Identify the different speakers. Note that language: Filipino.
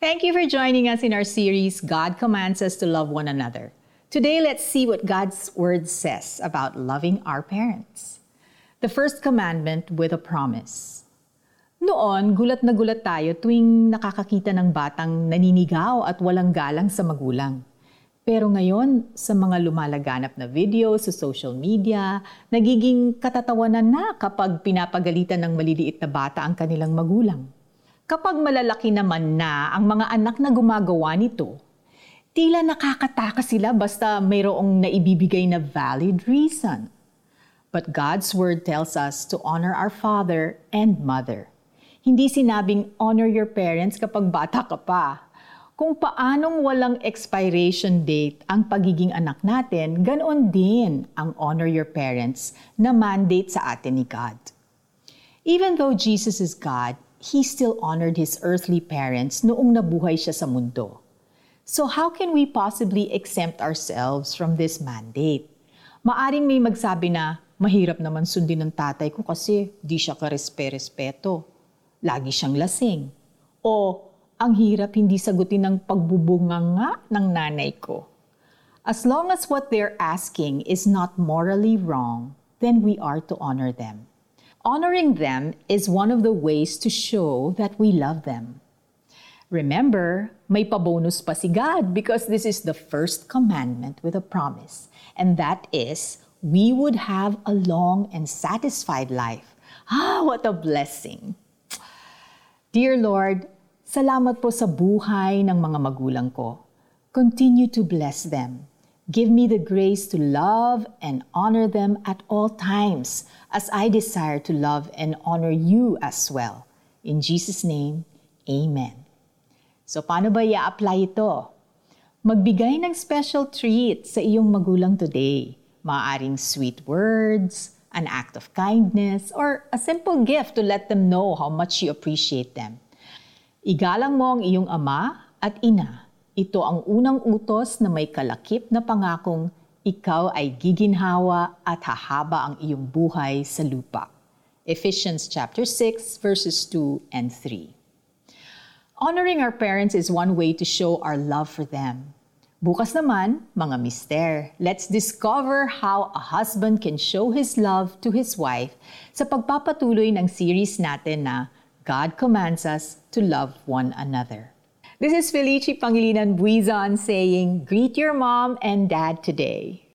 Speaker 1: Thank you for joining us in our series, God Commands Us to Love One Another. Today, let's see what God's Word says about loving our parents. The first commandment with a promise. Noon, gulat na gulat tayo tuwing nakakakita ng batang naninigaw at walang galang sa magulang. Pero ngayon, sa mga lumalaganap na video sa social media, nagiging katatawanan na kapag pinapagalitan ng maliliit na bata ang kanilang magulang. Kapag malalaki naman na ang mga anak na gumagawa nito, tila nakakatakas sila basta mayroong naibibigay na valid reason. But God's Word tells us to honor our father and mother. Hindi sinabing honor your parents kapag bata ka pa. Kung paanong walang expiration date ang pagiging anak natin, ganoon din ang honor your parents na mandate sa atin ni God. Even though Jesus is God, he still honored his earthly parents noong nabuhay siya sa mundo. So how can we possibly exempt ourselves from this mandate? Maaring may magsabi na, mahirap naman sundin ng tatay ko kasi di siya karespe-respeto. Lagi siyang lasing. O, ang hirap hindi sagutin ng pagbubunganga ng nanay ko. As long as what they're asking is not morally wrong, then we are to honor them. Honoring them is one of the ways to show that we love them. Remember, may pabonus pa si God because this is the first commandment with a promise. And that is, we would have a long and satisfied life. Ah, what a blessing! Dear Lord, salamat po sa buhay ng mga magulang ko. Continue to bless them. Give me the grace to love and honor them at all times, as I desire to love and honor you as well. In Jesus' name, Amen. So, paano ba i-apply ito? Magbigay ng special treat sa iyong magulang today. Maaring sweet words, an act of kindness, or a simple gift to let them know how much you appreciate them. Igalang mo ang iyong ama at ina ito ang unang utos na may kalakip na pangakong ikaw ay giginhawa at hahaba ang iyong buhay sa lupa. Ephesians chapter 6 verses 2 and 3. Honoring our parents is one way to show our love for them. Bukas naman, mga mister, let's discover how a husband can show his love to his wife sa pagpapatuloy ng series natin na God commands us to love one another. This is Felici Pangilinan Buizon saying, Greet your mom and dad today.